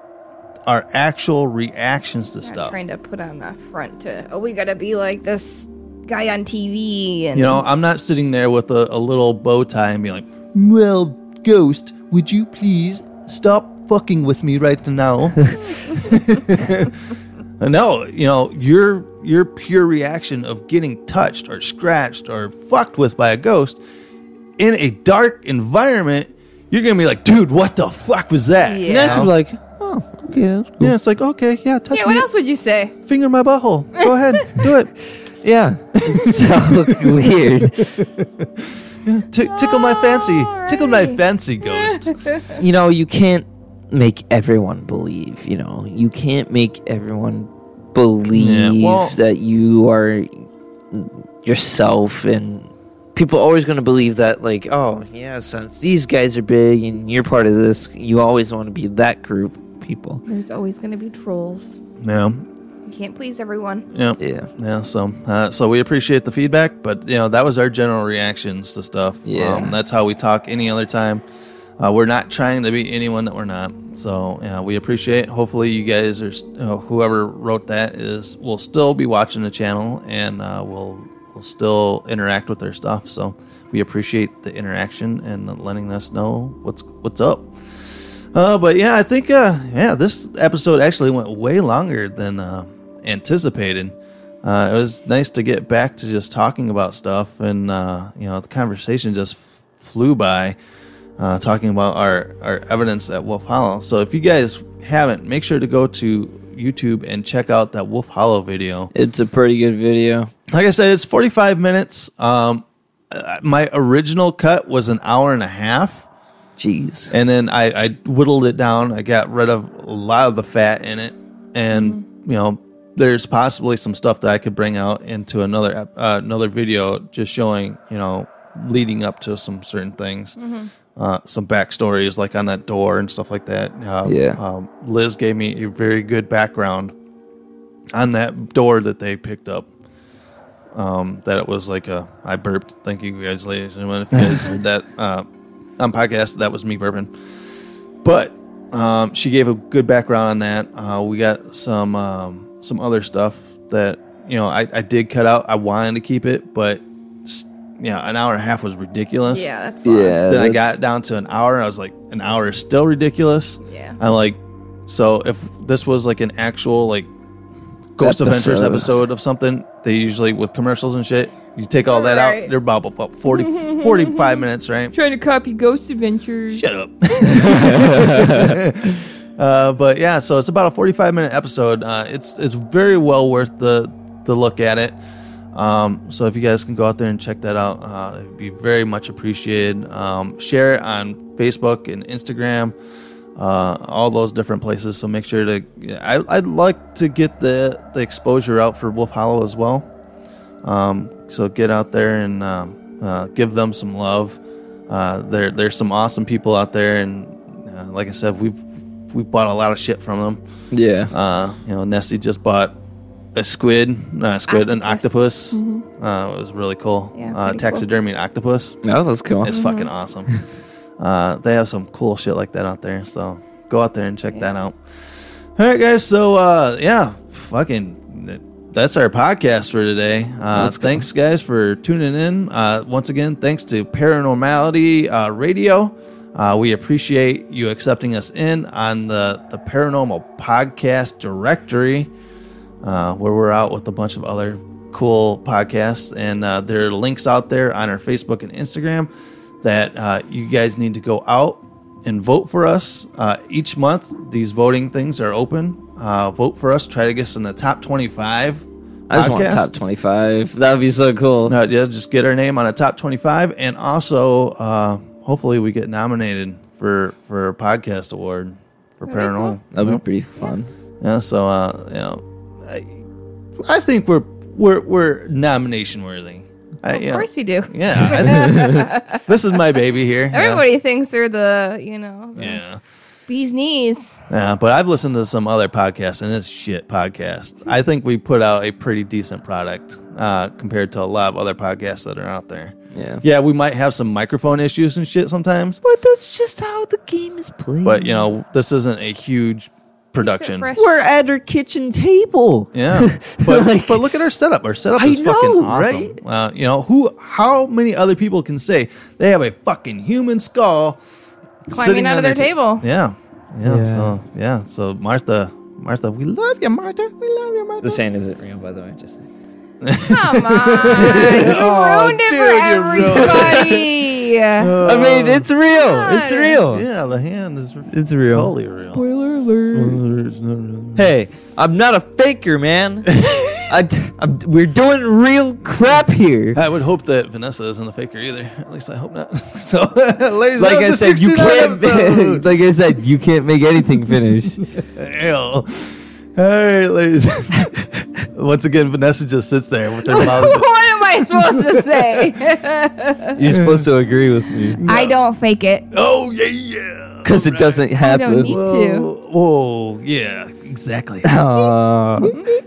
our actual reactions to Not stuff. trying to put on the front to, oh, we gotta be like this guy on TV. And You know, I'm not sitting there with a, a little bow tie and being like, "Well, Ghost, would you please stop fucking with me right now?" [laughs] [laughs] no, you know, your your pure reaction of getting touched or scratched or fucked with by a ghost in a dark environment, you're gonna be like, "Dude, what the fuck was that?" Yeah. You Yeah, I could be like, oh, okay, that's cool. yeah, it's like, okay, yeah, touch yeah, me, what else would you say? finger my butthole. Go [laughs] ahead, do it. Yeah, it's [laughs] so weird. T- tickle my fancy, tickle my fancy, ghost. [laughs] You know, you can't make everyone believe. You know, you can't make everyone believe well- that you are yourself and. People are always going to believe that, like, oh, yeah, since these guys are big and you're part of this, you always want to be that group of people. There's always gonna be trolls. Yeah. You can't please everyone. Yeah. Yeah. Yeah. So, uh, so we appreciate the feedback, but you know that was our general reactions to stuff. Yeah. Um, that's how we talk any other time. Uh, we're not trying to be anyone that we're not. So, we appreciate. Hopefully, you guys are uh, whoever wrote that is will still be watching the channel and uh, will will still interact with their stuff. So, we appreciate the interaction and letting us know what's what's up. Uh, but yeah, I think uh, yeah, this episode actually went way longer than anticipated. Uh, it was nice to get back to just talking about stuff, and uh, you know, the conversation just f- flew by. Uh, talking about our our evidence at Wolf Hollow. So if you guys haven't, make sure to go to YouTube and check out that Wolf Hollow video. It's a pretty good video. Like I said, it's 45 minutes. Um, my original cut was an hour and a half. Jeez. And then I, I whittled it down. I got rid of a lot of the fat in it. And, you know, there's possibly some stuff that I could bring out into another uh, another video just showing, you know, leading up to some certain things. Uh, some backstories like on that door and stuff like that. Uh, Yeah. Um, Liz gave me a very good background on that door that they picked up. Um, that it was like a I burped. Thank you guys, ladies and gentlemen. If you guys [laughs] heard that uh, on podcast, that was me burping. But um, she gave a good background on that. Uh, we got some um, some other stuff that you know I, I did cut out. I wanted to keep it, but s- yeah, an hour and a half was ridiculous. Yeah, that's long. Yeah. Then I that's- got down to an hour. I was like, an hour is still ridiculous. Yeah. I'm like, so if this was like an actual like Ghost Adventures Episode. episode of something, they usually with commercials and shit, you take all that Right. out, they're about, about 40, [laughs] 45 minutes, right? Trying to copy Ghost Adventures. Shut up. [laughs] [laughs] uh, but yeah, so it's about a 45 minute episode. Uh, it's it's very well worth the the look at it. Um, so if you guys can go out there and check that out, uh, it'd be very much appreciated. Um, share it on Facebook and Instagram, uh, all those different places. So make sure to. I, I'd like to get the the exposure out for Wolf Hollow as well. Um, so get out there and um, uh, give them some love. Uh, there, there's some awesome people out there, and uh, like I said, we've we've bought a lot of shit from them. Yeah. Uh, you know, Nessie just bought a squid, not a squid, an octopus. Octopus. Uh, it was really cool. Yeah, uh, pretty cool. taxidermy octopus. No, that's cool. It's fucking awesome. [laughs] uh, they have some cool shit like that out there. So go out there and check that out. All right, guys. So uh, yeah, fucking. That's our podcast for today. Uh, Let's thanks, guys, for tuning in. Uh, once again, thanks to Paranormality uh, Radio. Uh, we appreciate you accepting us in on the, the Paranormal Podcast Directory, uh, where we're out with a bunch of other cool podcasts. And uh, there are links out there on our Facebook and Instagram that uh, you guys need to go out and vote for us. Uh, each month, these voting things are open. Uh, vote for us. Try to get us in the top 25. I just want top 25. That would be so cool. Uh, yeah, just get our name on a top 25. And also, uh, hopefully, we get nominated for for a podcast award for That'd be paranormal. That'd you know? be pretty fun. Yeah, so uh, you know, I, I think we're we're we're nomination worthy. I, Of course you do. Yeah, [laughs] this is my baby here. yeah. Everybody thinks they're the, you know, the Yeah. bee's knees. Yeah, but I've listened to some other podcasts, and it's shit podcast. I think we put out a pretty decent product uh, compared to a lot of other podcasts that are out there. Yeah. Yeah, we might have some microphone issues and shit sometimes, But that's just how the game is played. but you know, this isn't a huge production. we're at our kitchen table. Yeah, [laughs] but but look at our setup. Our setup I is fucking know, awesome. right? Uh, you know who? How many other people can say they have a fucking human skull Climbing sitting out on of their ta- table. Yeah, yeah, Yeah. So yeah, so Martha, Martha, we love you, Martha. We love you, Martha. The sand isn't real, by the way. Just saying. Come on. [laughs] You Oh, ruined it dude, for you ruined everybody. [laughs] I mean, it's real. It's God. real. Yeah, the hand is It's real. totally real. Spoiler alert. Spoiler, it's not real. Hey, I'm not a faker, man. [laughs] I, am we're doing real crap here. I would hope that Vanessa isn't a faker either. At least I hope not. so, ladies, Like I said, you can't. like I said, you can't make anything finish. Ew. All right, ladies. [laughs] Once again, Vanessa just sits there with her mouth. [laughs] what am I supposed to say? [laughs] You're supposed to agree with me I don't fake it. Oh yeah, yeah. because it doesn't I happen. don't need to. Whoa, whoa, yeah, exactly. Aw.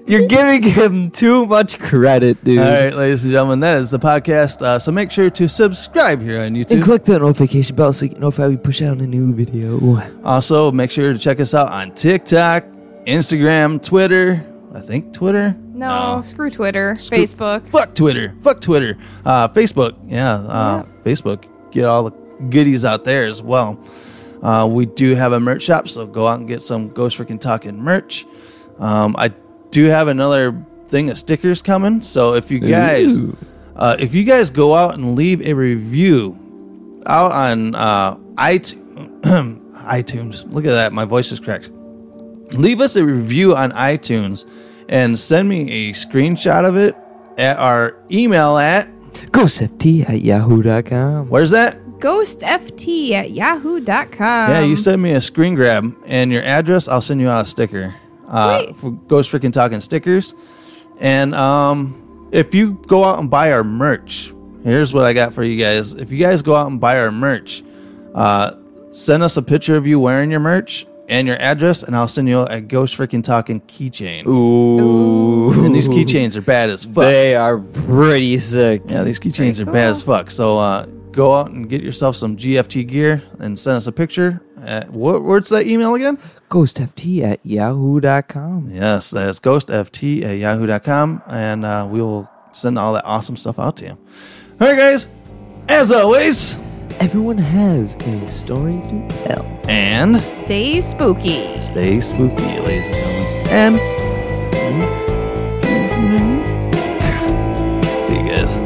you're giving him too much credit, dude. All right, ladies and gentlemen, that is the podcast. Uh, so make sure to subscribe here on YouTube. And click that notification bell so you can know if I push out a new video. also, make sure to check us out on TikTok, Instagram, Twitter. I think Twitter. No, screw Twitter, Facebook. Fuck Twitter. Fuck Twitter. Uh, Facebook. Yeah, uh, Facebook. Get all the goodies out there as well. Uh, we do have a merch shop, so go out and get some Ghost Freaking Talking merch. Um, I do have another thing of stickers coming. So if you guys, Ooh. uh, if you guys go out and leave a review out on uh, iTunes, [clears throat] iTunes. Look at that, my voice is cracked. Leave us a review on iTunes and send me a screenshot of it at our email at GhostFT at yahoo.com. where's that? GhostFT at yahoo.com. yeah, you send me a screen grab and your address. I'll send you out a sticker. Uh, for Ghost Freaking Talking stickers. And um, if you go out and buy our merch, here's what I got for you guys. If you guys go out and buy our merch, uh, send us a picture of you wearing your merch and your address, and I'll send you a Ghost Freaking Talking keychain. Ooh. And these keychains are bad as fuck. They are pretty sick. Yeah, these keychains are Very bad as fuck. So uh, go out and get yourself some GFT gear and send us a picture. At, what, what's that email again? GhostFT at yahoo.com. Yes, that's ghostft at yahoo.com. And uh, we will send all that awesome stuff out to you. All right, guys. As always, Everyone has a story to tell. and Stay spooky. stay spooky, ladies and gentlemen. And mm-hmm. see you guys.